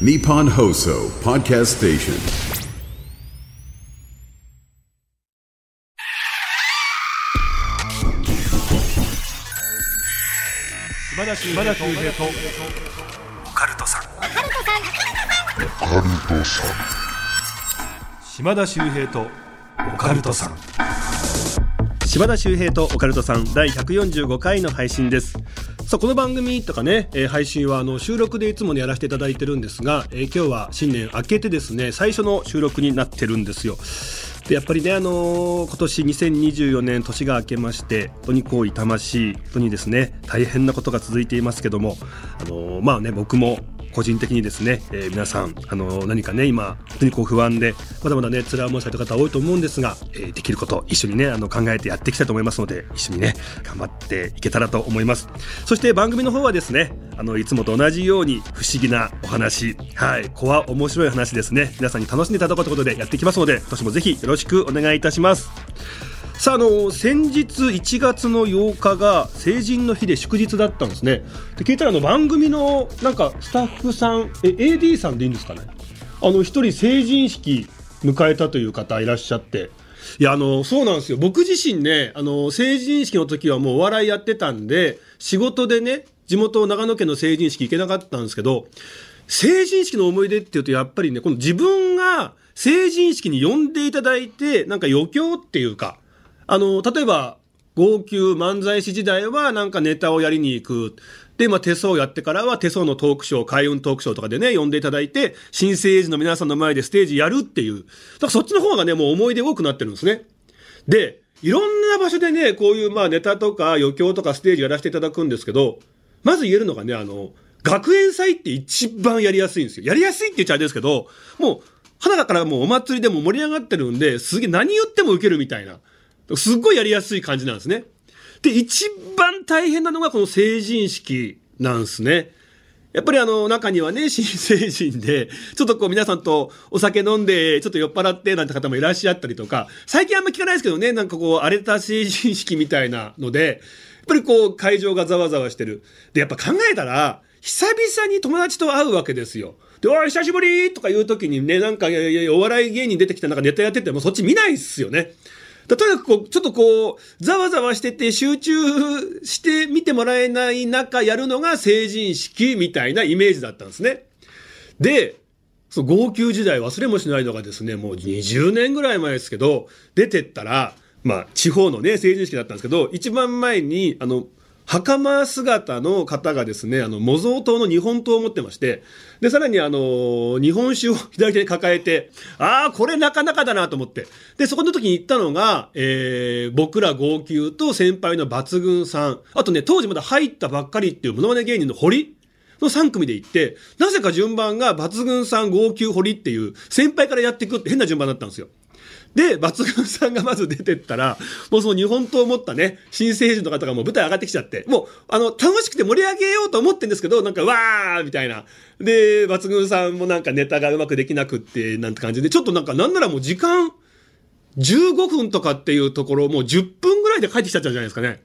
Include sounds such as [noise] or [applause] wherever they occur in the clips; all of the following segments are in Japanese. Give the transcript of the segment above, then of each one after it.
Nippon Hoso Podcast Station. 島田秀平とオカルトさん島田秀平とオカルトさん島田秀平とオカルトさん第145回の配信ですさあこの番組とかね、えー配信はあの収録でいつもねやらせていただいてるんですが、えー今日は新年明けてですね最初の収録になってるんですよ。でやっぱりね、あのー今年2024年年が明けまして本当にこう痛ましい本当にですね大変なことが続いていますけども、あのーまあね僕も個人的にですね、えー皆さん、あのー何かね今本当にこう不安でまだまだね辛い思いされた方多いと思うんですが、えーできること一緒にねあの考えてやっていきたいと思いますので一緒にね頑張っていけたらと思います。そして番組の方はですねあのいつもと同じように不思議なお話はい怖面白い話ですね皆さんに楽しんでいただこうということでやっていきますので今年もぜひよろしくお願いいたします。さあ、あの、先日1月の8日が成人の日で祝日だったんですね。で、聞いたらあの番組のなんかスタッフさん、え、AD さんでいいんですかねあの、一人成人式迎えたという方いらっしゃって。いや、あの、そうなんですよ。僕自身ね、あの、成人式の時はもうお笑いやってたんで、仕事でね、地元長野県の成人式行けなかったんですけど、成人式の思い出っていうと、やっぱりね、この自分が成人式に呼んでいただいて、なんか余興っていうか、あの、例えば、号泣漫才師時代はなんかネタをやりに行く。で、まあ、手相やってからは手相のトークショー、開運トークショーとかでね、呼んでいただいて、新成人の皆さんの前でステージやるっていう。だからそっちの方がね、もう思い出多くなってるんですね。で、いろんな場所でね、こういうまあネタとか余興とかステージやらせていただくんですけど、まず言えるのがね、あの、学園祭って一番やりやすいんですよ。やりやすいって言っちゃあれですけど、もう、花からもうお祭りでも盛り上がってるんで、すげえ何言っても受けるみたいな。すっごいやりやすい感じなんですね。で、一番大変なのがこの成人式なんですね。やっぱりあの、中にはね、[laughs] 新成人で、ちょっとこう皆さんとお酒飲んで、ちょっと酔っ払ってなんて方もいらっしゃったりとか、最近あんま聞かないですけどね、なんかこう、荒れた成人式みたいなので、やっぱりこう、会場がざわざわしてる。で、やっぱ考えたら、久々に友達と会うわけですよ。で、おい、久しぶりとか言う時にね、なんか、いやいやお笑い芸人出てきてなんかネタやっててもそっち見ないっすよね。とにかくこう、ちょっとこう、ざわざわしてて集中して見てもらえない中やるのが成人式みたいなイメージだったんですね。で、その号泣時代忘れもしないのがですね、もう20年ぐらい前ですけど、出てったら、まあ、地方のね、成人式だったんですけど、一番前に、あの、袴姿の方がですね、あの、模造刀の日本刀を持ってまして、で、さらにあの、日本酒を左手に抱えて、ああ、これなかなかだなと思って。で、そこの時に行ったのが、えー、僕ら号泣と先輩の抜群さん、あとね、当時まだ入ったばっかりっていうモノマネ芸人の堀の3組で行って、なぜか順番が抜群さん、号泣、堀っていう、先輩からやっていくって変な順番だったんですよ。で、抜群さんがまず出てったら、もうその日本刀を持ったね、新成人の方がもう舞台上がってきちゃって、もう、あの、楽しくて盛り上げようと思ってんですけど、なんか、わーみたいな。で、抜群さんもなんかネタがうまくできなくって、なんて感じで、ちょっとなんか、なんならもう時間、15分とかっていうところもう10分ぐらいで帰ってきちゃったんじゃないですかね。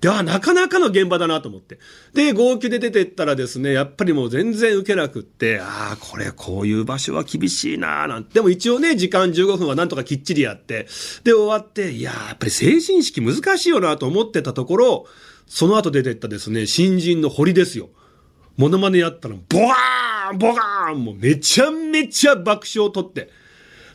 で、あ、なかなかの現場だなと思って。で、号泣で出てったらですね、やっぱりもう全然受けなくって、ああ、これこういう場所は厳しいなーなんて。でも一応ね、時間15分はなんとかきっちりやって、で、終わって、いや、やっぱり成人式難しいよなと思ってたところ、その後出てったですね、新人の堀ですよ。モノマネやったら、ボワーンボガーンもうめちゃめちゃ爆笑を取って。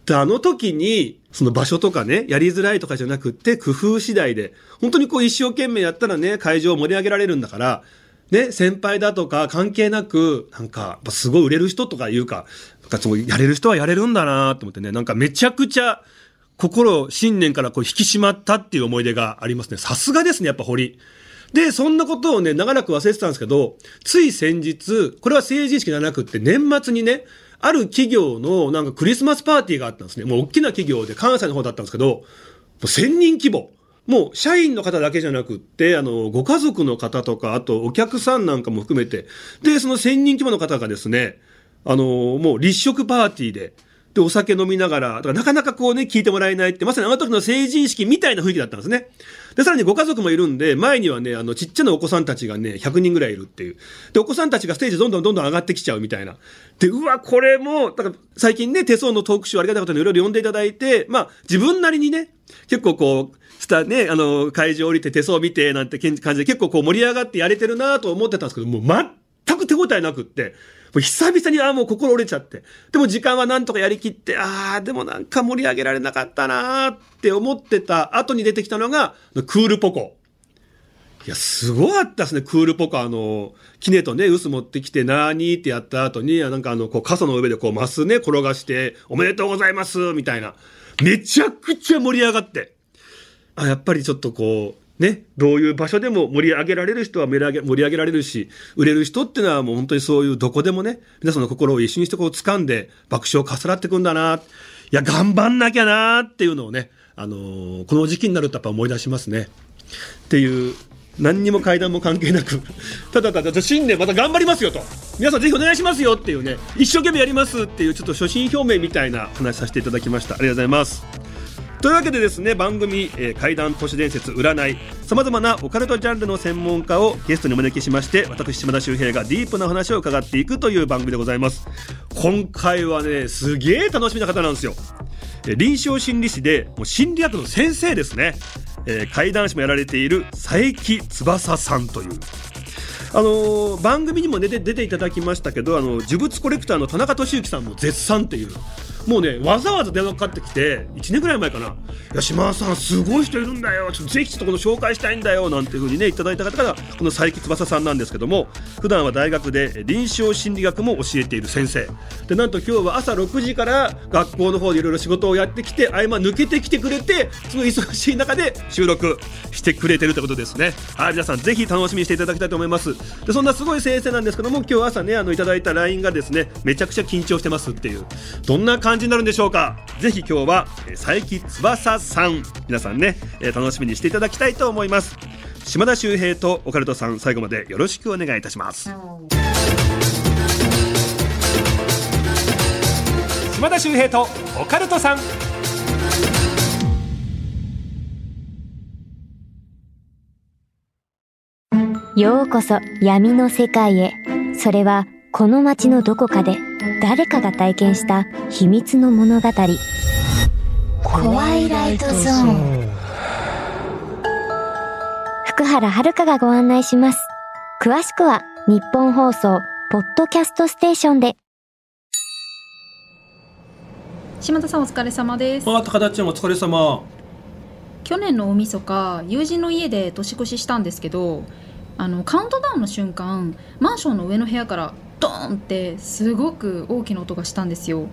で、あの時に、その場所とかね、やりづらいとかじゃなくって、工夫次第で、本当にこう一生懸命やったらね、会場を盛り上げられるんだから、ね、先輩だとか関係なく、なんか、すごい売れる人とかいうか、なんかそうやれる人はやれるんだなと思ってね、なんかめちゃくちゃ、心、新年からこう引き締まったっていう思い出がありますね。さすがですね、やっぱ堀。で、そんなことをね、長らく忘れてたんですけど、つい先日、これは成人式じゃなくって、年末にね、ある企業のなんかクリスマスパーティーがあったんですね。もう大きな企業で関西の方だったんですけど、もう1000人規模。もう社員の方だけじゃなくって、あの、ご家族の方とか、あとお客さんなんかも含めて、で、その1000人規模の方がですね、あの、もう立食パーティーで、で、お酒飲みながら、かなかなかこうね、聞いてもらえないって、まさにあの時の成人式みたいな雰囲気だったんですね。で、さらにご家族もいるんで、前にはね、あの、ちっちゃなお子さんたちがね、100人ぐらいいるっていう。で、お子さんたちがステージどんどんどんどん上がってきちゃうみたいな。で、うわ、これも、だから最近ね、手相のトークショーありがたいことにいろいろ読んでいただいて、まあ、自分なりにね、結構こう、スタね、あの、会場降りて手相見てなんて感じで結構こう盛り上がってやれてるなと思ってたんですけど、もう全く手応えなくって、う久々に、ああ、もう心折れちゃって。でも時間はなんとかやりきって、ああ、でもなんか盛り上げられなかったなって思ってた後に出てきたのが、クールポコ。いや、すごかったですね、クールポコ。あの、キネとね、ウス持ってきて、なーにってやった後に、なんかあの、こう、傘の上でこう、マスね、転がして、おめでとうございますみたいな。めちゃくちゃ盛り上がって。あ、やっぱりちょっとこう、ね、どういう場所でも盛り上げられる人は盛り上げ盛り上げられるし、売れる人っていうのはもう本当にそういうどこでもね、皆さんの心を一緒にしてこう掴んで爆笑を重なっていくんだな。いや、頑張んなきゃなっていうのをね、あのー、この時期になるとやっぱ思い出しますね。っていう、何にも階段も関係なく、ただただ新年また頑張りますよと。皆さんぜひお願いしますよっていうね、一生懸命やりますっていうちょっと初心表明みたいな話させていただきました。ありがとうございます。というわけでですね番組、えー、怪談都市伝説占いさまざまなオカルトジャンルの専門家をゲストにお招きしまして私島田秀平がディープな話を伺っていくという番組でございます。今回はねすげえ楽しみな方なんですよ。臨床心理士でもう心理学の先生ですね、えー、怪談師もやられている佐伯翼さんという。あのー、番組にも出て出ていただきましたけどあの呪物コレクターの田中俊之さんも絶賛っていう。もうねわざわざ電話かかってきて1年ぐらい前かな「いや島田さんすごい人いるんだよ。ちょっとぜひちょっとこの紹介したいんだよ」なんていうふうにねいただいた方がこの佐伯翼さんなんですけども普段は大学で臨床心理学も教えている先生。でなんと今日は朝6時から学校の方でいろいろ仕事をやってきて合間抜けてきてくれてその忙しい中で収録してくれてるってことですね。はい皆さんぜひ楽しみにしていただきたいと思います。でそんなすごい先生なんですけども今日朝ねあのいただいた LINE がですねめちゃくちゃ緊張してますっていう。どんな感感じになるんでしょうか？ぜひ今日は佐伯翼さん。皆さんね楽しみにしていただきたいと思います。島田秀平とオカルトさん最後までよろしくお願いいたします。島田秀平とオカルトさん。ようこそ闇の世界へ。それはこの街のどこかで誰かが体験した秘密の物語。怖いライトゾーン。福原遥がご案内します。詳しくは日本放送ポッドキャストステーションで。島田さんお疲れ様です。あ高田ちゃんお疲れ様。去年の大晦日友人の家で年越ししたんですけどあのカウントダウンの瞬間マンションの上の部屋からドーンってすごく大きな音がしたんですよ。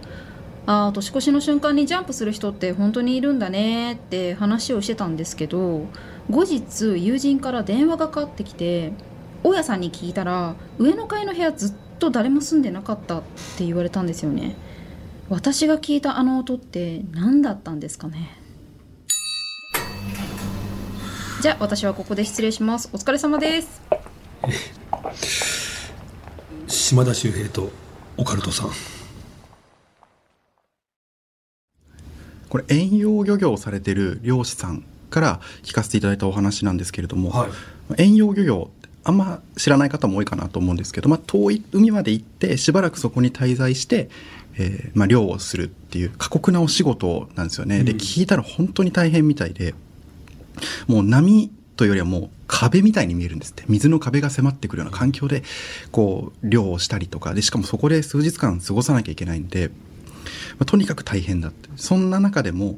ああ年越しの瞬間にジャンプする人って本当にいるんだねって話をしてたんですけど後日友人から電話がかかってきて大家さんに聞いたら上の階の部屋ずっと誰も住んでなかったって言われたんですよね。私が聞いたあの音って何だったんですかね。じゃあ私はここで失礼します。お疲れ様です。[laughs] 島田秀平とオカルトさん。これ遠洋漁業をされてる漁師さんから聞かせていただいたお話なんですけれども、はい、遠洋漁業あんま知らない方も多いかなと思うんですけど、まあ、遠い海まで行ってしばらくそこに滞在して、えーまあ、漁をするっていう過酷なお仕事なんですよね、うん、で聞いたら本当に大変みたいでもう波というよりはもう壁みたいに見えるんですって。水の壁が迫ってくるような環境でこう漁をしたりとかでしかもそこで数日間過ごさなきゃいけないんで、まあ、とにかく大変だって。そんな中でも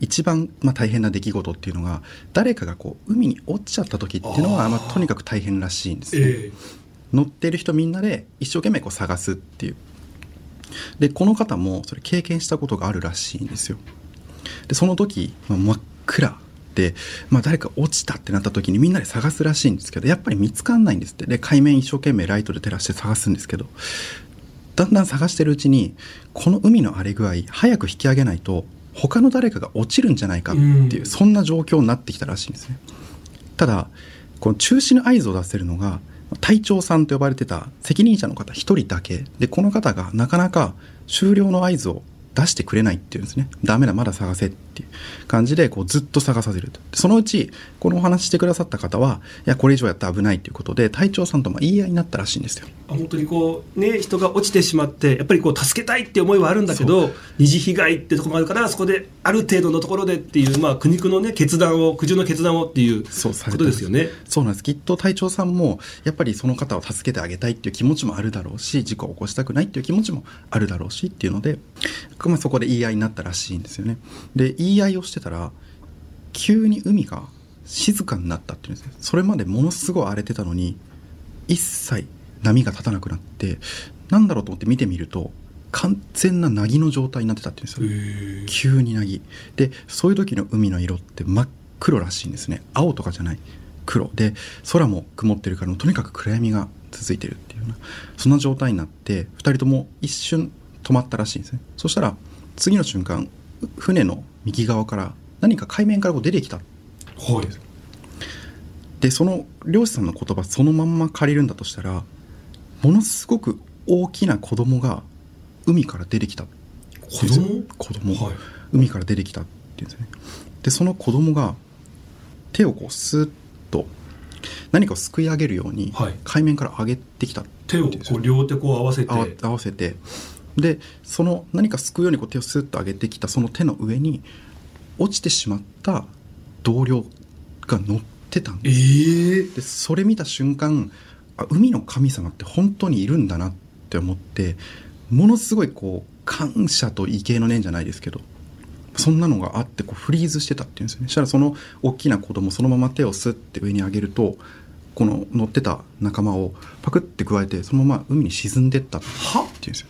一番まあ大変な出来事っていうのが誰かがこう海に落ちちゃった時っていうのはまあとにかく大変らしいんですね、えー、乗ってる人みんなで一生懸命こう探すっていう。でこの方もそれ経験したことがあるらしいんですよ。でその時、まあ、真っ暗、まあ、誰か落ちたってなった時にみんなで探すらしいんですけどやっぱり見つかんないんですって。で海面一生懸命ライトで照らして探すんですけどだんだん探してるうちにこの海の荒れ具合早く引き上げないと他の誰かが落ちるんじゃないかっていう、そんな状況になってきたらしいんですね。ただこの中止の合図を出せるのが隊長さんと呼ばれてた責任者の方1人だけ。でこの方がなかなか終了の合図を出してくれないっていうんですね。ダメだまだ探せっていう感じでこうずっと探させると。そのうちこのお話してくださった方はいやこれ以上やったら危ないっていうことで隊長さんとまあ言い合いになったらしいんですよ。あ本当にこうね人が落ちてしまってやっぱりこう助けたいって思いはあるんだけど二次被害ってところもあるからそこである程度のところでっていうまあ苦肉のね決断を苦渋の決断をっていうことですよね。そうなんです。きっと隊長さんもやっぱりその方を助けてあげたいっていう気持ちもあるだろうし事故を起こしたくないっていう気持ちもあるだろうしっていうので、まあ、そこで言い合いになったらしいんですよね。で言い合いをしてたら急に海が静かになったっていうんですね。それまでものすごい荒れてたのに一切波が立たなくなってなんだろうと思って見てみると完全な凪の状態になってたっていうんですよ急に凪。でそういう時の海の色って真っ黒らしいんですね。青とかじゃない。黒。で空も曇ってるからとにかく暗闇が続いてるっていうようなそんな状態になって2人とも一瞬止まったらしいんですね。そしたら次の瞬間船の右側から何か海面からこう出てきた。はい。でその漁師さんの言葉そのまんま借りるんだとしたらものすごく大きな子供が海から出てきた。子供？子供、はい。海から出てきたっていうんですね。でその子供が手をこうスーッと何かをすくい上げるようにはい。海面から上げてきたって手をいうんですよ。こう両手こう合わせて。合わせてでその何かすくうようにこう手をスーッと上げてきたその手の上に落ちてしまった同僚が乗ってたんえです。えでそれ見た瞬間あ海の神様って本当にいるんだなって思ってものすごいこう感謝と畏敬の念じゃないですけどそんなのがあってこうフリーズしてたっていうんですよね。そしたらその大きな子供そのまま手をスッて上に上げるとこの乗ってた仲間をパクって加えてそのまま海に沈んでったっていうんですよ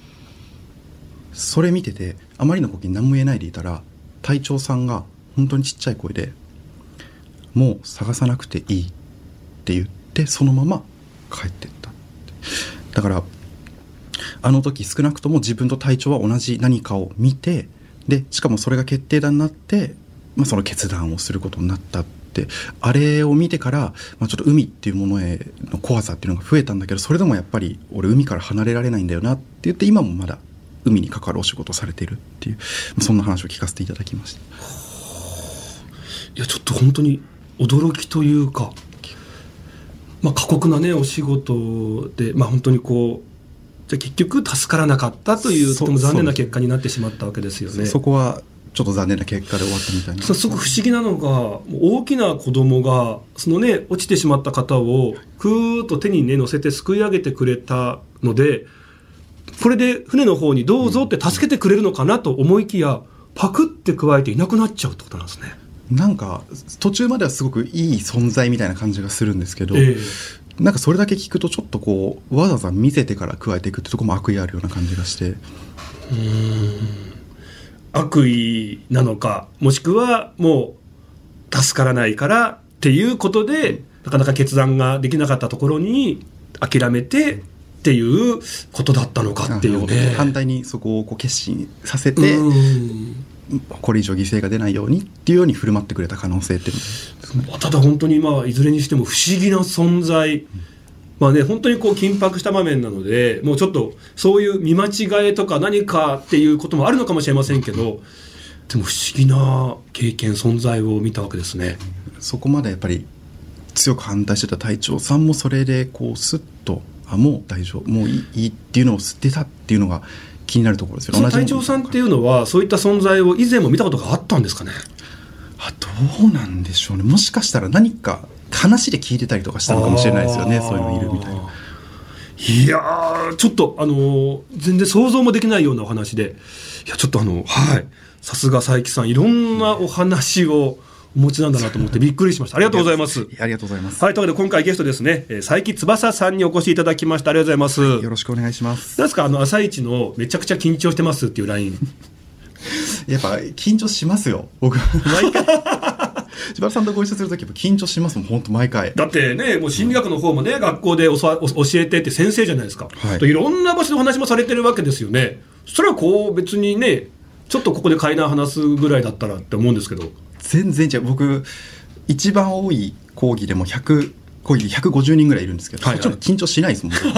それ見ててあまりの時に何も言えないでいたら隊長さんが本当にちっちゃい声で「もう探さなくていい」って言ってそのまま帰ってった。だからあの時少なくとも自分と隊長は同じ何かを見てでしかもそれが決定打になって、まあ、その決断をすることになったってあれを見てから、まあ、ちょっと海っていうものへの怖さっていうのが増えたんだけどそれでもやっぱり俺海から離れられないんだよなって言って今もまだ海に関わるお仕事をされているっていうまあそんな話を聞かせていただきました。いやちょっと本当に驚きというか、まあ、過酷なねお仕事で、まあ、本当にこうじゃあ結局助からなかったというそとても残念な結果になってしまったわけですよね。そこはちょっと残念な結果で終わったみたいな。すごく不思議なのが大きな子供がそのね落ちてしまった方をくーっと手にね乗せてすくい上げてくれたのでこれで船の方にどうぞって助けてくれるのかなと思いきやパクって加えていなくなっちゃうってことなんですね。なんか途中まではすごくいい存在みたいな感じがするんですけど、えなんかそれだけ聞くとちょっとこうわざわざ見せてから加えていくってとこも悪意あるような感じがして。悪意なのかもしくはもう助からないからっていうことでなかなか決断ができなかったところに諦めてっていうことだったのかっていうね。反対にそこをこう決心させて、うんこれ以上犠牲が出ないようにっていうように振る舞ってくれた可能性っていうの。ただ本当にまあいずれにしても不思議な存在、まあね、本当にこう緊迫した場面なのでもうちょっとそういう見間違えとか何かっていうこともあるのかもしれませんけどでも不思議な経験存在を見たわけですね。そこまでやっぱり強く反対してた隊長さんもそれでこうスッとあもう大丈夫。もういいっていうのを吸ってたっていうのが気になるところですよその同じも隊長さんっていうのはそういった存在を以前も見たことがあったんですかね？あどうなんでしょうね。もしかしたら何か話で聞いてたりとかしたのかもしれないですよね。そういうのいるみたいな。いやーちょっとあのー全然想像もできないようなお話で。いやちょっとあのはい。さすが佐伯さん。いろんなお話をお持ちなんだなと思ってびっくりしました。ありがとうございます。ありがとうございます、はいというわけで今回ゲストですね。えー佐伯翼さんにお越しいただきました。ありがとうございます。よろしくお願いします。なんですか？あの朝一のめちゃくちゃ緊張してますっていうライン。[laughs] やっぱ緊張しますよ。僕毎回？[laughs] 千葉さんとご一緒するとき緊張しますもん本当毎回。だってね、もう心理学の方もね、学校で教えてって先生じゃないですか、はい。といろんな場所でお話もされてるわけですよね。それはこう、別にね、ちょっとここで階段話すぐらいだったらって思うんですけど、全然違う。僕一番多い講義でも100講義で150人ぐらいいるんですけど、はいはい。緊張しないですもん。僕 [laughs]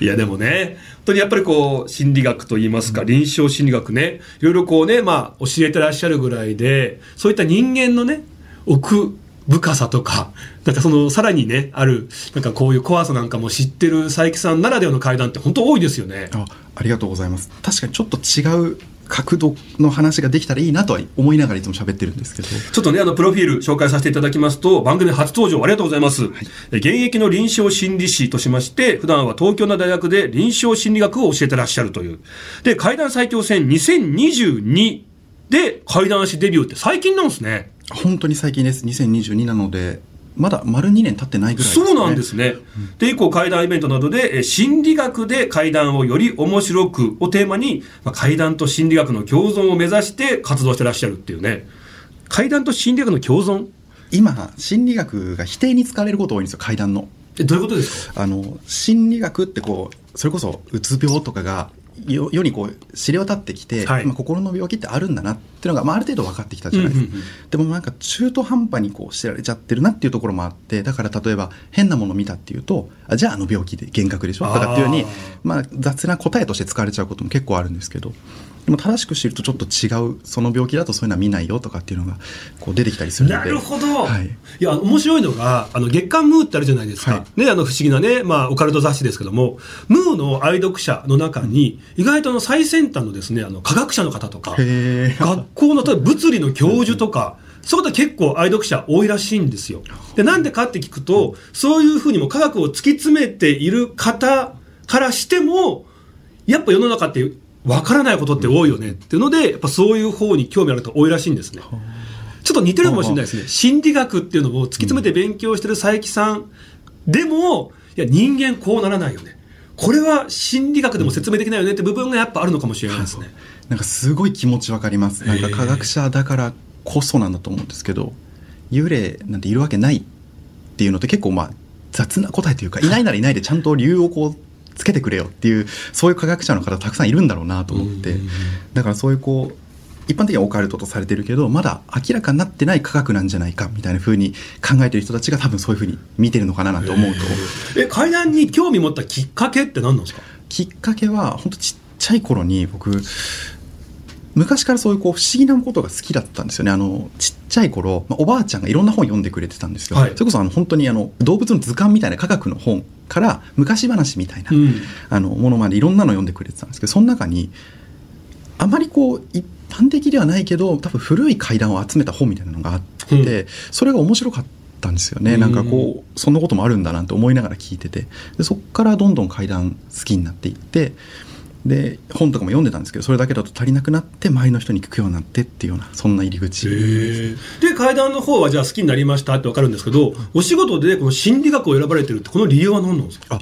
いやでもね、本当にやっぱりこう、心理学といいますか、臨床心理学ね、いろいろこうね、まあ、教えてらっしゃるぐらいで、そういった人間のね、奥深さとか、なんかその、さらにね、ある、なんかこういう怖さなんかも知ってる佐伯さんならではの会談って本当多いですよね。あありがとうございます。確かにちょっと違う角度の話ができたらいいなとは思いながらいつも喋ってるんですけどちょっとね、あの、プロフィール紹介させていただきますと、番組初登場ありがとうございます。え現役の臨床心理士としまして、普段は東京の大学で臨床心理学を教えてらっしゃるという。で、怪談最強戦2022で怪談師デビューって最近なんですね。本当に最近です2022なのでまだ丸2年経ってないぐらいです、ね、そうなんですね。で、以降、怪談イベントなどで、え心理学で怪談をより面白くをテーマに、まあ、怪談と心理学の共存を目指して活動してらっしゃるっていうね。怪談と心理学の共存？今心理学が否定に使われること多いんですよ怪談の。え、どういうことですか？あの心理学ってこうそれこそうつ病とかがよ世にこう知れ渡ってきて、はい。まあ、心の病気ってあるんだなっていうのが、まあ、ある程度分かってきたじゃないですか、うんうんうん。でもなんか中途半端にこう知られちゃってるなっていうところもあってだから例えば変なもの見たっていうとあじゃああの病気で幻覚でしょとかっていうようにまあ、雑な答えとして使われちゃうことも結構あるんですけどでも正しく知るとちょっと違うその病気だとそういうのは見ないよとかっていうのがこう出てきたりするので。なるほど、はい。い、や面白いのがあの月刊ムーってあるじゃないですか、はね、あの不思議なね、まあ、オカルト雑誌ですけどもムーの愛読者の中に意外とあの最先端のですねあの科学者の方とか学校の例えば物理の教授とか、[laughs] そういうこと結構愛読者多いらしいんですよ。で、なんでかって聞くと、そういうふうにも科学を突き詰めている方からしても、やっぱ世の中ってわからないことって多いよねっていうので、やっぱそういう方に興味ある人多いらしいんですね。ちょっと似てるかもしれないですね。心理学っていうのを突き詰めて勉強してる佐伯さんでも、いや、人間こうならないよね。これは心理学でも説明できないよねって部分がやっぱあるのかもしれないですね。なんかすごい気持ちわかりますなんか科学者だからこそなんだと思うんですけど幽霊なんているわけないっていうのって結構まあ雑な答えというかいないならいないでちゃんと理由をこうつけてくれよっていうそういう科学者の方たくさんいるんだろうなと思って。だからそういうこう一般的にはオカルトとされてるけどまだ明らかになってない科学なんじゃないかみたいな風に考えてる人たちが多分そういう風に見てるのかななんて思うと。え、階段に興味持ったきっかけって何なんですか？きっかけは本当ちっちゃい頃に僕昔からそういうこう不思議なことが好きだったんですよね。あのちっちゃい頃、まあ、おばあちゃんがいろんな本読んでくれてたんですよ、はい。それこそあの本当にあの動物の図鑑みたいな科学の本から昔話みたいな、うん。あのものまでいろんなの読んでくれてたんですけどその中にあまりこう一般的ではないけど多分古い怪談を集めた本みたいなのがあって、それが面白かったんですよね、なんかこうそんなこともあるんだなんて思いながら聞いてて。でそこからどんどん怪談好きになっていってで本とかも読んでたんですけどそれだけだと足りなくなって周りの人に聞くようになってっていうようなそんな入り口。で階段の方はじゃあ好きになりましたって分かるんですけどお仕事でこの心理学を選ばれてるってこの理由は何なんですか？あ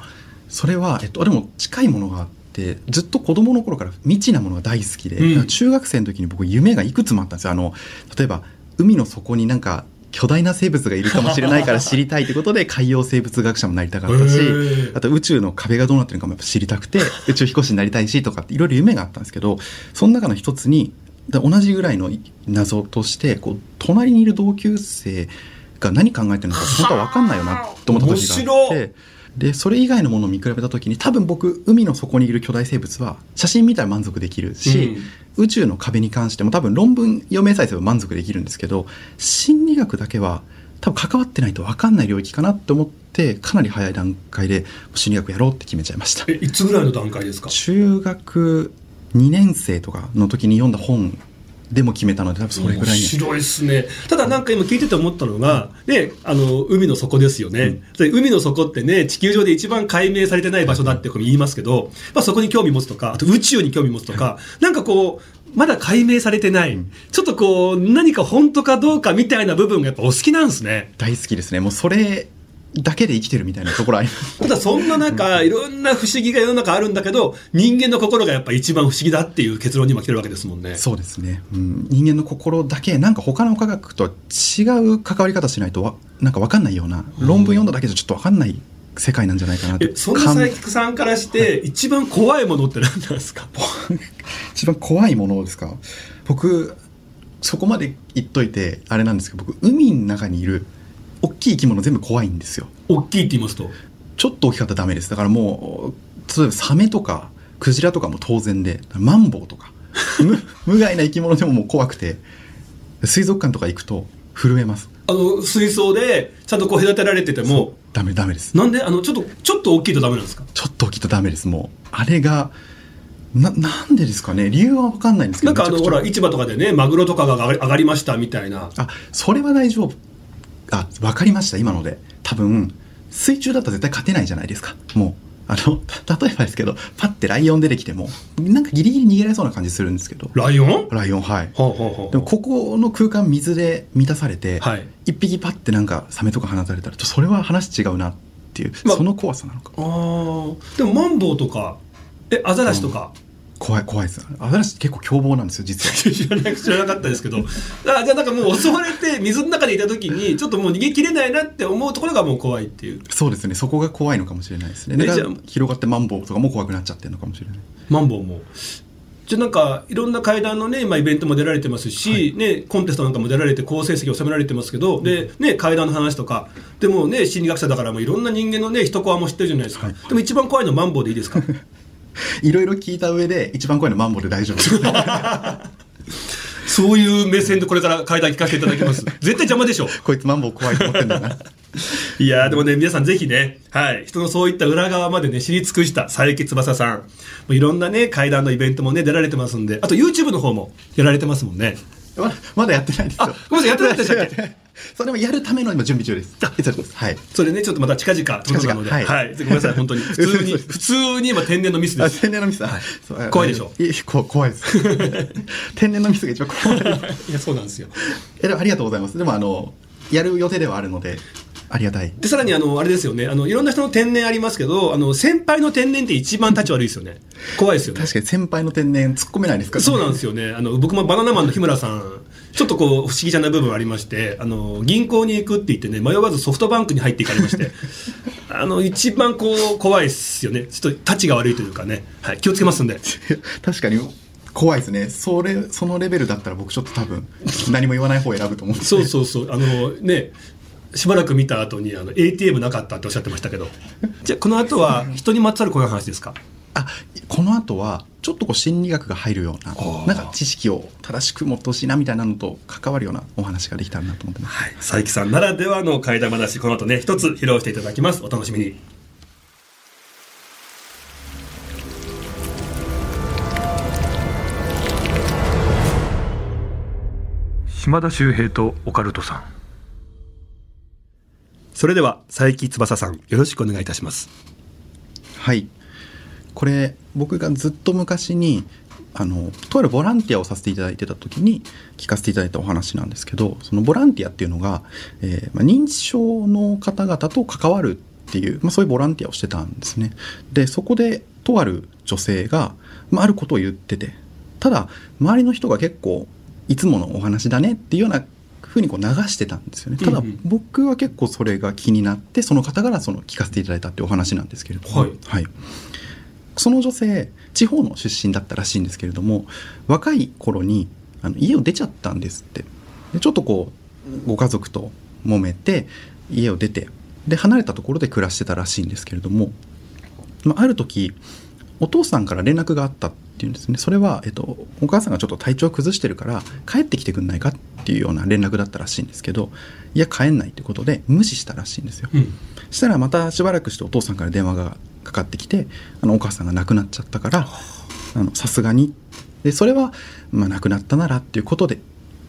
それは、えっと、でも近いものがあってずっと子供の頃から未知なものが大好きで、うん。中学生の時に僕夢がいくつもあったんですよ。あの例えば海の底になんか巨大な生物がいるかもしれないから知りたいってことで [laughs] 海洋生物学者もなりたかったしあと宇宙の壁がどうなってるのかもやっぱ知りたくて [laughs] 宇宙飛行士になりたいしとかっていろいろ夢があったんですけどその中の一つにで同じぐらいの謎としてこう隣にいる同級生が何考えてるのか本当は分かんないよなと思った時があってでそれ以外のものを見比べた時に多分僕海の底にいる巨大生物は写真見たら満足できるし、宇宙の壁に関しても多分論文読めさえすれば満足できるんですけど心理学だけは多分関わってないと分かんない領域かなって思ってかなり早い段階で心理学やろうって決めちゃいました。えいつぐらいの段階ですか？中学2年生とかの時に読んだ本でも決めたので多分それぐらい面に白いですね。ただなんか今聞いてて思ったのが、ね、あの海の底ですよね、で海の底ってね地球上で一番解明されてない場所だってこう言いますけど、まあ、そこに興味持つとかあと宇宙に興味持つとか、なんかこうまだ解明されてない、ちょっとこう何か本当かどうかみたいな部分がやっぱお好きなんですね。大好きですね。もうそれだけで生きてるみたいなところあります。ただそんな中いろんな不思議が世の中あるんだけど人間の心がやっぱ一番不思議だっていう結論にも来てるわけですもんね。そうですね、うん、人間の心だけなんか他の科学とは違う関わり方しないとわなんか分かんないような論文読んだだけじゃちょっと分かんない世界なんじゃないかなってえそんな佐伯さんからして一番怖いものって何なんですか？[laughs] 一番怖いものですか？僕そこまで言っといてあれなんですけど僕海の中にいる大きい生き物全部怖いんですよ。大きいって言いますと？ちょっと大きかったらダメです。だからもう例えばサメとかクジラとかも当然でマンボウとか [laughs] 無無害な生き物でももう怖くて水族館とか行くと震えます。あの水槽でちゃんとこう隔てられててもダメダメです。なんで？あのちょっとちょっと大きいとダメなんですか？ちょっと大きいとダメです。もうあれがななんでですかね？理由は分かんないんですけどなんかあのほら市場とかでねマグロとかが上がり上がりましたみたいな。あそれは大丈夫あ分かりました。今ので。多分水中だと絶対勝てないじゃないですか。もうあのた [laughs] 例えばですけどパッてライオン出てきてもなんかギリギリ逃げられそうな感じするんですけど。ライオン？ライオンはい。ほうほうほう。でもここの空間水で満たされて、はい。一匹パッてなんかサメとか放たれたらそれは話違うなっていう、まあその怖さなのか。あー。でもマンボウとかえアザラシとか、怖い怖いです。アザラシ結構凶暴なんですよ実は。[laughs] 知らな知らなかったですけど。あじゃあなんかもう襲われて水の中にいた時にちょっともう逃げきれないなって思うところがもう怖いっていう。そうですね。そこが怖いのかもしれないですね。広がってマンボウとかも怖くなっちゃってるのかもしれないマンボウも。じゃあなんかいろんな会談のね今イベントも出られてますし、ね、コンテストなんかも出られて好成績を収められてますけど、でね、会談の話とか。でもね心理学者だからもういろんな人間のね一コアも知ってるじゃないですか、でも一番怖いのはマンボウでいいですか？[laughs] いろいろ聞いた上で一番怖いのはマンボウで大丈夫。で [laughs] すそういう目線でこれから会談聞かせていただきます。[laughs] 絶対邪魔でしょ。こいつマンボウ怖いと思ってんだな。いやーでもね、皆さんぜひね、はい、人のそういった裏側までね、知り尽くした佐伯翼さん。もういろんなね、会談のイベントもね、出られてますんで、あと YouTube の方もやられてますもんね。ままだやってないんですよ。あごめんなさいやってなかったでしたっけ？それもやるための今準備中です。はい。それね、ちょっとまた近々近々。は、はい。い。ごめんなさい、本当に。[laughs] 普通に、普通に今天然のミスであす。天然のミス。だ、そう [laughs] 怖いでしょ？いやこ怖いです。[laughs] 天然のミスが一番怖い。いや、そうなんですよ。えありがとうございます。でもあのやる予定ではあるのでありがたい。で、さらにあの、あれですよね、あの、いろんな人の天然ありますけど、あの、先輩の天然って一番立ち悪いですよね。怖いですよね。確かに先輩の天然突っ込めないですから、そうなんですよね。あの、僕もバナナマンの日村さん、ちょっとこう、不思議じゃない部分ありまして、あの、銀行に行くって言ってね、迷わずソフトバンクに入っていかれまして、[laughs] あの、一番こう、怖いっすよね。ちょっと、立ちが悪いというかね。はい、気をつけますんで。[laughs] 確かに怖いですねそれそのレベルだったら僕ちょっと多分何も言わない方を選ぶと思うんですそうそうそう。あの、ね、しばらく見た後に、あの、ATM なかったっておっしゃってましたけど。じゃあ、この後は、人にまつわるこういう話ですか？あこの後はちょっとこう心理学が入るようななんか知識を正しく持ってほしいなみたいなのと関わるようなお話ができたらなと思ってますはい。佐伯さんならではの怪談話、この後ね、一つ披露していただきます。お楽しみに。島田秀平とオカルトさんそれでは、佐伯翼さん、よろしくお願いいたします。はいこれ僕がずっと昔にあのとあるボランティアをさせていただいてた時に聞かせていただいたお話なんですけどそのボランティアっていうのが、えーまあ、認知症の方々と関わるっていう、まあ、そういうボランティアをしてたんですね。でそこでとある女性が、まあ、あることを言っててただ周りの人が結構いつものお話だねっていうようなふうにこう流してたんですよね。ただ僕は結構それが気になってその方からその聞かせていただいたっていうお話なんですけれども、はい。はい、その女性地方の出身だったらしいんですけれども若い頃にあの家を出ちゃったんですってでちょっとこうご家族と揉めて家を出てで離れたところで暮らしてたらしいんですけれども、まあ、ある時お父さんから連絡があったっていうんですねそれは、えっと、お母さんがちょっと体調を崩してるから帰ってきてくんないかっていうような連絡だったらしいんですけどいや帰んないということで無視したらしいんですよ。うん。したらまたしばらくしてお父さんから電話がかかってきてあのお母さんが亡くなっちゃったからあのさすがに。でそれは、まあ、亡くなったならっていうことで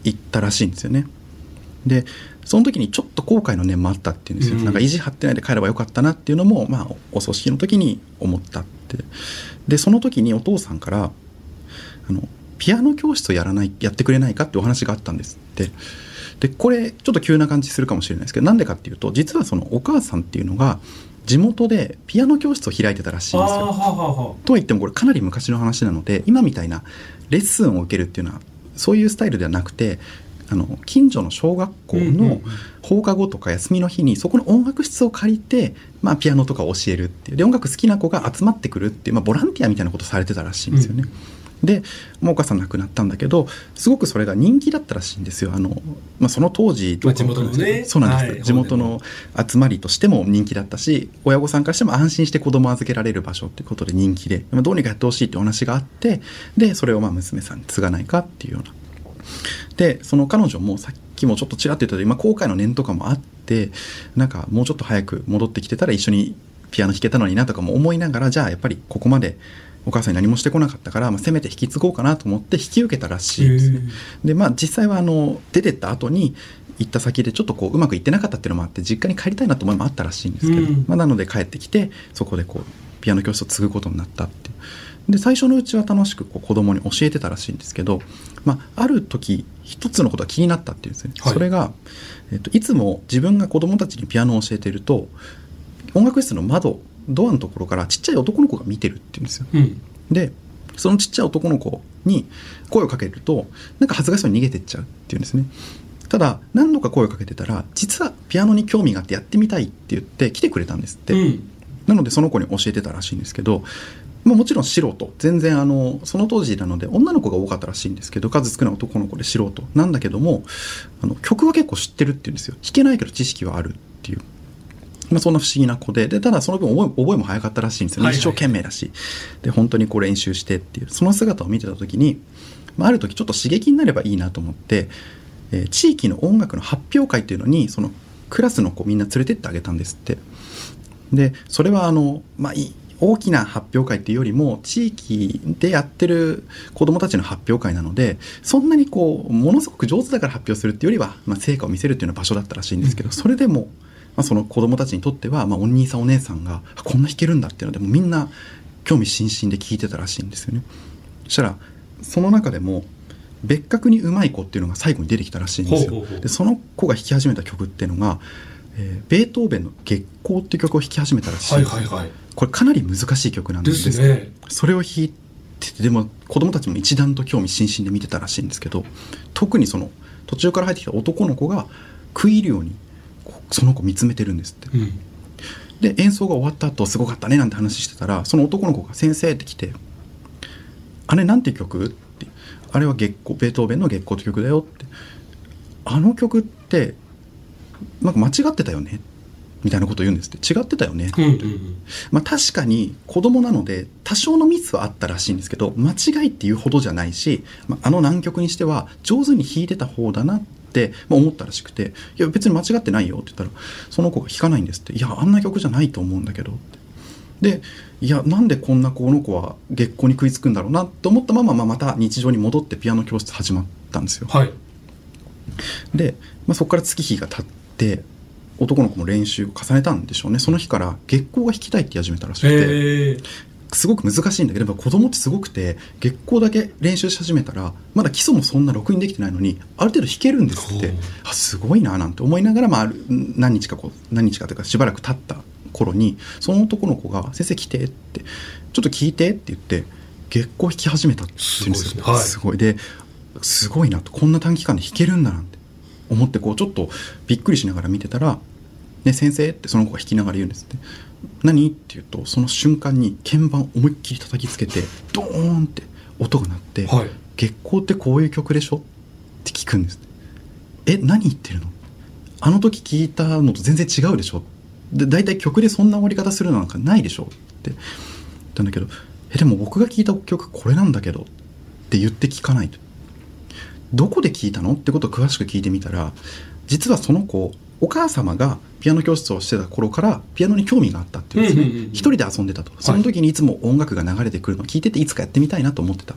言ったらしいんですよね。でその時にちょっと後悔の念もあったっていうんですよ、うん。なんか意地張ってないで帰ればよかったなっていうのも、まあ、お葬式の時に思ったって。でその時にお父さんからあのピアノ教室をやらないやってくれないかってお話があったんですって。でこれちょっと急な感じするかもしれないですけどなんでかっていうと実はそのお母さんっていうのが地元でピアノ教室を開いてたらしいんですよ。はあはとは言ってもこれかなり昔の話なので今みたいなレッスンを受けるっていうのはそういうスタイルではなくてあの近所の小学校うんうんうのん放課後とか休みの日にそこの音楽室を借りて、まあ、ピアノとかを教えるっていうで音楽好きな子が集まってくるっていう、まあ、ボランティアみたいなことされてたらしいんですよね。でもうお母さん亡くなったんだけどすごくそれが人気だったらしいんですよ。あの、まあ、その当時まあ地元のね。そうなんです、はい。地元の集まりとしても人気だったし親御さんからしても安心して子供を預けられる場所っていうことで人気でまあどうにかやってほしいってお話があってでそれをまあ娘さんに継がないかっていうような。でその彼女もさっきもちょっとちらっと言ったように、まあ、後悔の念とかもあってなんかもうちょっと早く戻ってきてたら一緒にピアノ弾けたのになとかも思いながらじゃあやっぱりここまでお母さんに何もしてこなかったから、まあ、せめて引き継ごうかなと思って引き受けたらしいですね。でまあ実際はあの出てった後に行った先でちょっとこううまくいってなかったっていうのもあって実家に帰りたいなと思いもあったらしいんですけど、うん。まあ、なので帰ってきてそこでこうピアノ教室を継ぐことになったっていう。で最初のうちは楽しくこう子供に教えてたらしいんですけど、まあ、ある時一つのことが気になったっていうんですね、はい。それが、えっと、いつも自分が子供たちにピアノを教えてると音楽室の窓ドアのところからちっちゃい男の子が見てるっていうんですよ。うん。でそのちっちゃい男の子に声をかけるとなんか恥ずかしそうに逃げてっちゃうっていうんですね。ただ何度か声をかけてたら実はピアノに興味があってやってみたいって言って来てくれたんですって、うん。なのでその子に教えてたらしいんですけど、まあ、もちろん素人。全然あのその当時なので女の子が多かったらしいんですけど数少ない男の子で素人なんだけどもあの曲は結構知ってるっていうんですよ。弾けないけど知識はあるっていう。まあ、そんな不思議な子ででただその分覚え覚えも早かったらしいんですよ。ね、はいはい一生懸命だし。で本当にこう練習してっていう。その姿を見てた時に、まあ、ある時ちょっと刺激になればいいなと思って、えー地域の音楽の発表会っていうのにそのクラスの子みんな連れてってあげたんですって。でそれはあの、まあ、い大きな発表会っていうよりも地域でやってる子どもたちの発表会なのでそんなにこうものすごく上手だから発表するっていうよりは、まあ、成果を見せるっていうような場所だったらしいんですけど、それでも、まあ、その子どもたちにとっては、まあ、お兄さんお姉さんがあこんな弾けるんだっていうのでもうみんな興味津々で聞いてたらしいんですよね。そしたらその中でも別格にうまい子っていうのが最後に出てきたらしいんですよ。でその子が弾き始めた曲っていうのが、えーベートーベンの「月光」っていう曲を弾き始めたらしい。んはいはいはい。これかなり難しい曲なんでですすね。それを弾いててでも子供たちも一段と興味津々で見てたらしいんですけど特にその途中から入ってきた男の子が食い入るようにその子見つめてるんですって。うん。で演奏が終わった後すごかったねなんて話してたらその男の子が「先生」って来て「あれなんて曲?」って「あれは月光ベートーベンの月光って曲だよ」って「あの曲ってなんか間違ってたよね」みたいなことを言うんですって。違ってたよね、うんうんまあ、確かに子供なので多少のミスはあったらしいんですけど間違いっていうほどじゃないし、まあ、あの難曲にしては上手に弾いてた方だなって、まあ、思ったらしくて「いや別に間違ってないよ」って言ったらその子が弾かないんですって「いやあんな曲じゃないと思うんだけど」って。でいやなんでこんなこの子は月光に食いつくんだろうなと思ったまま、まあ、また日常に戻ってピアノ教室始まったんですよ。はい。で、まあ、そこから月日が経って男の子も練習を重ねたんでしょうね。その日から月光が弾きたいって始めたらしくて、えーすごく難しいんだけど子供ってすごくて月光だけ練習し始めたらまだ基礎もそんなろくにできてないのにある程度弾けるんですって。あすごいななんて思いながら、まあ何日かこう何日かというかしばらく経った頃にその男の子が「先生来て」って「ちょっと聞いて」って言って月光弾き始めたって言うんですよ。すごいい。ですごいなと。こんな短期間で弾けるんだなんて思ってこうちょっとびっくりしながら見てたら「ね先生」ってその子が弾きながら言うんですって「何?」って言うとその瞬間に鍵盤思いっきり叩きつけてドーンって音が鳴って「はい。月光ってこういう曲でしょ?」って聞くんです。え何言ってるの？あの時聞いたのと全然違うでしょ？で大体曲でそんな終わり方するのなんかないでしょ？って。言ったんだけど「えでも僕が聞いた曲これなんだけど」って言って聞かないと。どこで聞いたの？ってことを詳しく聞いてみたら実はその子お母様がピアノ教室をしてた頃からピアノに興味があったっていうんですね、うんうんうんうん。一人で遊んでたと。その時にいつも音楽が流れてくるのを聞いてていつかやってみたいなと思ってた。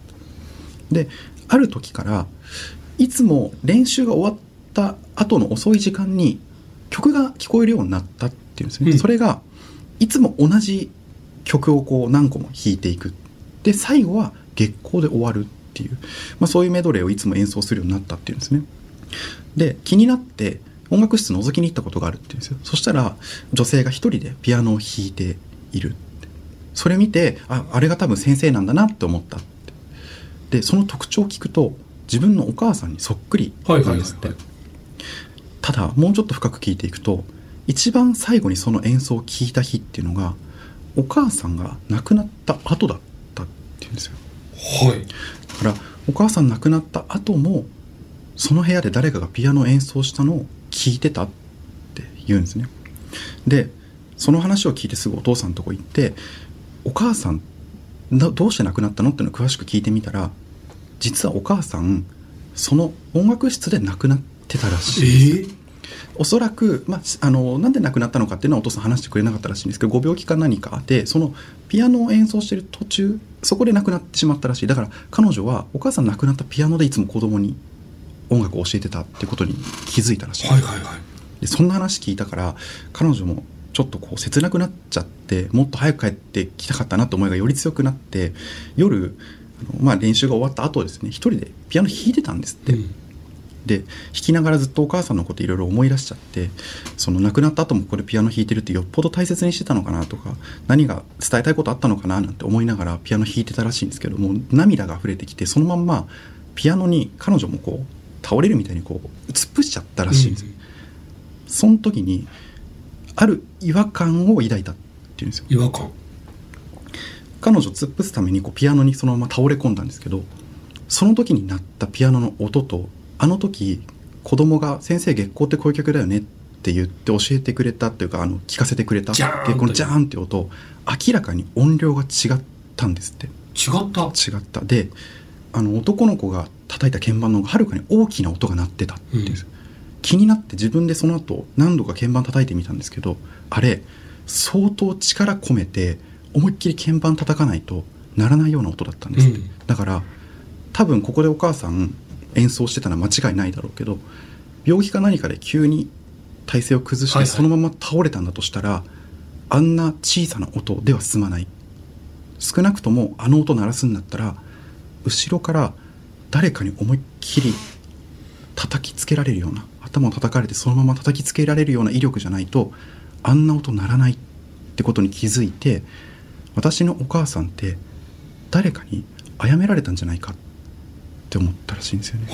である時からいつも練習が終わった後の遅い時間に曲が聞こえるようになったっていうんですね、うん。それがいつも同じ曲をこう何個も弾いていく。で最後は月光で終わるっていう、まあ、そういうメドレーをいつも演奏するようになったっていうんですね。で気になって音楽室覗きに行ったことがあるっていうんですよ。そしたら女性が一人でピアノを弾いているそれ見てああれが多分先生なんだなって思ったって。でその特徴を聞くと自分のお母さんにそっくりはいなんですって、はいはいただもうちょっと深く聞いていくと一番最後にその演奏を聞いた日っていうのがお母さんが亡くなった後だったっていうんですよ。はい。だからお母さん亡くなった後もその部屋で誰かがピアノを演奏したのを聞いてたって言うんですね。でその話を聞いてすぐお父さんのとこ行ってお母さんなどうして亡くなったのっていうのを詳しく聞いてみたら実はお母さんその音楽室で亡くなってたらしいんですよ。おそらく、まあ、あのなんで亡くなったのかっていうのはお父さん話してくれなかったらしいんですけどご病気か何かでそのピアノを演奏してる途中そこで亡くなってしまったらしい。だから彼女はお母さん亡くなったピアノでいつも子供に音楽を教えてたってことに気づいたらしい、はいはいはい。でそんな話聞いたから彼女もちょっとこう切なくなっちゃってもっと早く帰ってきたかったなって思いがより強くなって夜あの、まあ、練習が終わった後ですね一人でピアノ弾いてたんですって。うん。で弾きながらずっとお母さんのこといろいろ思い出しちゃってその亡くなった後もここでピアノ弾いてるってよっぽど大切にしてたのかなとか何が伝えたいことあったのかななんて思いながらピアノ弾いてたらしいんですけども涙が溢れてきてそのまんまピアノに彼女もこう倒れるみたいにこう突っ伏しちゃったらしいんですよ、その時にある違和感を抱いたっていうんですよ。違和感。彼女突っ伏すためにこうピアノにそのまま倒れ込んだんですけどその時に鳴ったピアノの音とあの時子供が「先生月光ってこういう曲だよね」って言って教えてくれたっていうかあの聞かせてくれた月光のジャーンって音明らかに音量が違ったんですって。違った。違った。であの男の子が叩いた鍵盤の方がはるかに大きな音が鳴ってたっていう。ん。です、気になって自分でその後何度か鍵盤叩いてみたんですけどあれ相当力込めて思いっきり鍵盤叩かないと鳴らないような音だったんですって、うん。だから多分ここでお母さん演奏してたのは間違いないだろうけど病気か何かで急に体勢を崩しはいはい。てそのまま倒れたんだとしたら、あんな小さな音では済まない。少なくともあの音鳴らすんだったら後ろから誰かに思いっきり叩きつけられるような頭を叩かれてそのまま叩きつけられるような威力じゃないとあんな音鳴らないってことに気づいて私のお母さんって誰かに殺められたんじゃないかって思ったらしいんですよね。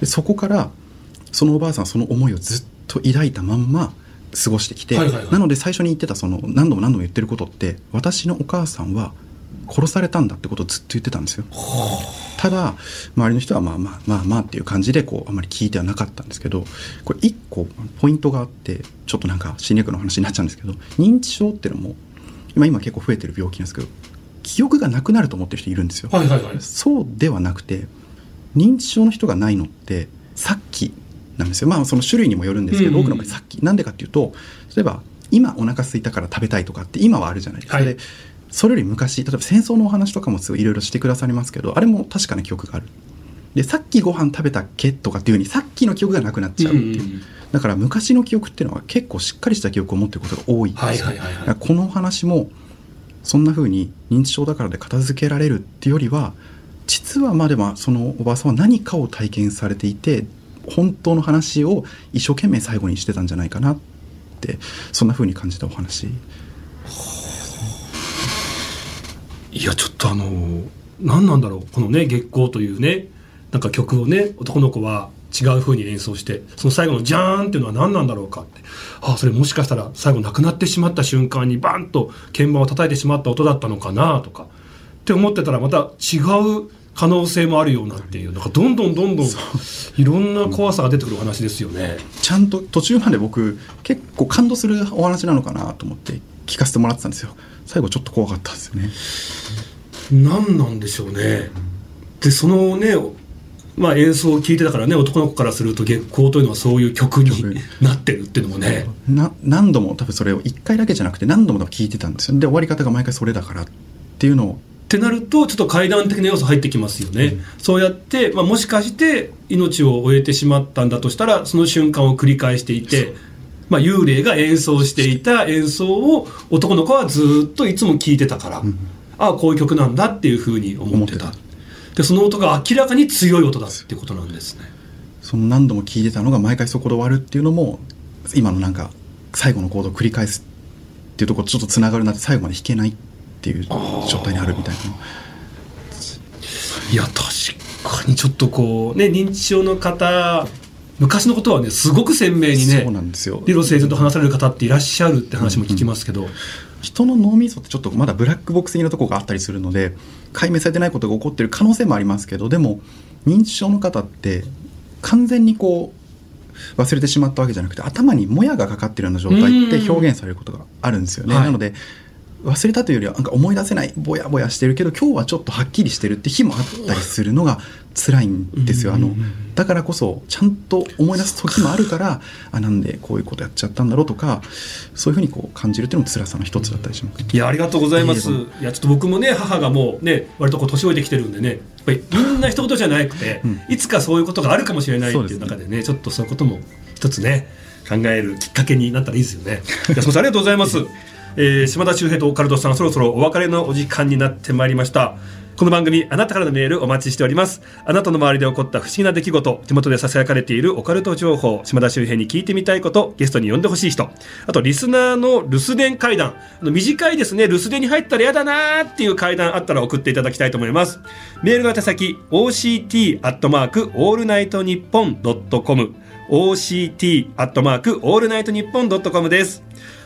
でそこからそのおばあさんはその思いをずっと抱いたまんま過ごしてきて、なので最初に言ってたその何度も何度も言ってることって私のお母さんは殺されたんだってことをずっと言ってたんですよ。ただ周りの人はまあまあまあまあっていう感じでこうあんまり聞いてはなかったんですけどこれ一個ポイントがあってちょっとなんか心理学の話になっちゃうんですけど認知症っていうのも今今結構増えてる病気なんですけど記憶がなくなると思ってる人いるんですよ。はいはいはい。そうではなくて認知症の人がないのってさっきなんですよ。まあその種類にもよるんですけど、多くの場合さっき。なんでかっていうと例えば今お腹空いたから食べたいとかって今はあるじゃないですか、はい。でそれより昔例えば戦争のお話とかもいいろいろしてくださりますけどあれも確かな記憶がある。でさっきご飯食べたっけとかっていうふうにさっきの記憶がなくなっちゃうっていう、うんうんうん。だから昔の記憶っていうのは結構しっかりした記憶を持ってることが多い。んですよ、はいはいはい。はいこのお話もそんな風に認知症だからで片付けられるっていうよりは実はまあでもそのおばあさんは何かを体験されていて本当の話を一生懸命最後にしてたんじゃないかなってそんな風に感じたお話いやちょっとあの何なんだろうこのね月光というねなんか曲をね男の子は違う風に演奏してその最後のジャーンっていうのは何なんだろうかって。あそれもしかしたら最後亡くなってしまった瞬間にバンと鍵盤を叩いてしまった音だったのかなとかって思ってたらまた違う可能性もあるようなっていうなんかどんどんどんどんいろんな怖さが出てくるお話ですよね。ちゃんと途中まで僕結構感動するお話なのかなと思って聞かせてもらってたんですよ。最後ちょっと怖かったですよね。何なんでしょうね。でそのね、まあ、演奏を聴いてたからね男の子からすると月光というのはそういう曲に曲。なってるっていうのもね。な何度も多分それを1回だけじゃなくて何度も多分聞いてたんですよで終わり方が毎回それだからっていうのを。ってなるとちょっと階段的な要素入ってきますよね、そうやって、まあ、もしかして命を終えてしまったんだとしたらその瞬間を繰り返していて、まあ、幽霊が演奏していた演奏を男の子はずっといつも聴いてたから、ああこういう曲なんだっていうふうに思ってた。でその音が明らかに強い音だっていうことなんですね。その何度も聞いてたのが毎回そこで終わるっていうのも今のなんか最後のコードを繰り返すっていうところとちょっとつながるなって最後まで弾けないっていう状態にあるみたいな。いや確かにちょっとこうね認知症の方昔のことはねすごく鮮明にねそうなんですよ。理路整然と話される方っていらっしゃるって話も聞きますけど、人の脳みそってちょっとまだブラックボックス的なところがあったりするので解明されてないことが起こってる可能性もありますけどでも認知症の方って完全にこう忘れてしまったわけじゃなくて頭にもやがかかってるような状態って表現されることがあるんですよね。はい。なので忘れたというよりはなんか思い出せないぼやぼやしてるけど今日はちょっとはっきりしてるって日もあったりするのが辛いんですよ。あのだからこそちゃんと思い出す時もあるからあなんでこういうことやっちゃったんだろうとかそういうふうにこう感じるっていうのも辛さの一つだったりします。いやありがとうございます。いいやちょっと僕もね母がもうね割とこう年老いてきてるんでねやっぱりみんな一言じゃなくて、うんいつかそういうことがあるかもしれないっていう中でねちょっとそういうことも一つね考えるきっかけになったらいいですよね。安本さんありがとうございます。[laughs] えー、島田秀平とオカルトさんそろそろお別れのお時間になってまいりました。この番組あなたからのメールお待ちしております。あなたの周りで起こった不思議な出来事地元でささやかれているオカルト情報島田秀平に聞いてみたいことゲストに呼んでほしい人。あとリスナーの留守電怪談あの短いですね。留守電に入ったら嫌だなーっていう怪談あったら送っていただきたいと思います。メールの宛先 OCT アットマークオールナイトニッポンドットコム。OCT アットマークオールナイトニッポンドットコムです。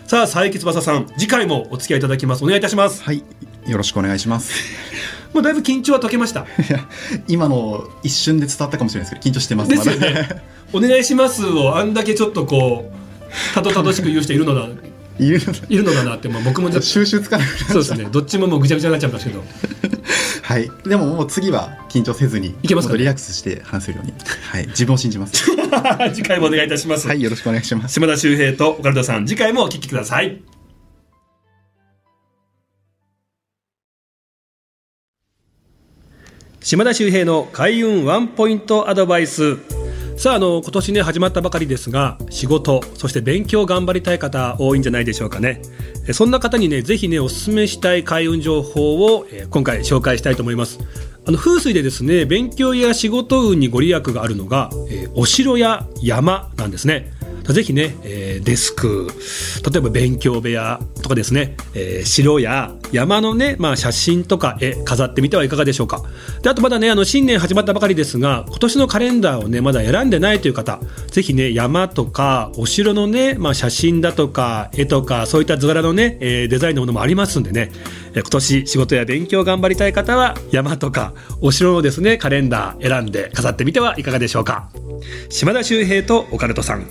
さあ佐伯翼さん次回もお付き合いいただきます。お願いいたします。はい。よろしくお願いします。[laughs] もうだいぶ緊張は解けました。いや今の一瞬で伝わったかもしれないですけど緊張してますですよね。お願いしますをあんだけちょっとこうたどたどしく言う人いるのだ。[laughs] いるいるのだなって、まあ、僕も収集つかなくなっそうですね。どっちももうぐちゃぐちゃになっちゃいますけど。はい。でももう次は緊張せずにいけますかね？リラックスして話せるように。はい。自分を信じます。[laughs] 次回もお願いいたします、はい。よろしくお願いします。島田秀平とオカルトさん次回もお聞きください島田秀平の開運ワンポイントアドバイス。さああの今年ね始まったばかりですが仕事そして勉強頑張りたい方多いんじゃないでしょうかね。えそんな方にねぜひねお勧めしたい開運情報をえー今回紹介したいと思います。あの風水でですね勉強や仕事運にご利益があるのが、えーお城や山なんですね。ぜひね、えーデスク例えば勉強部屋とかですね、えー城や山のね、まあ、写真とか絵飾ってみてはいかがでしょうか。であとまだねあの新年始まったばかりですが今年のカレンダーをねまだ選んでないという方ぜひね山とかお城のね、まあ、写真だとか絵とかそういった図柄のね、えーデザインのものもありますんでねえー今年仕事や勉強頑張りたい方は山とかお城のですねカレンダー選んで飾ってみてはいかがでしょうか。島田秀平とオカルトさん。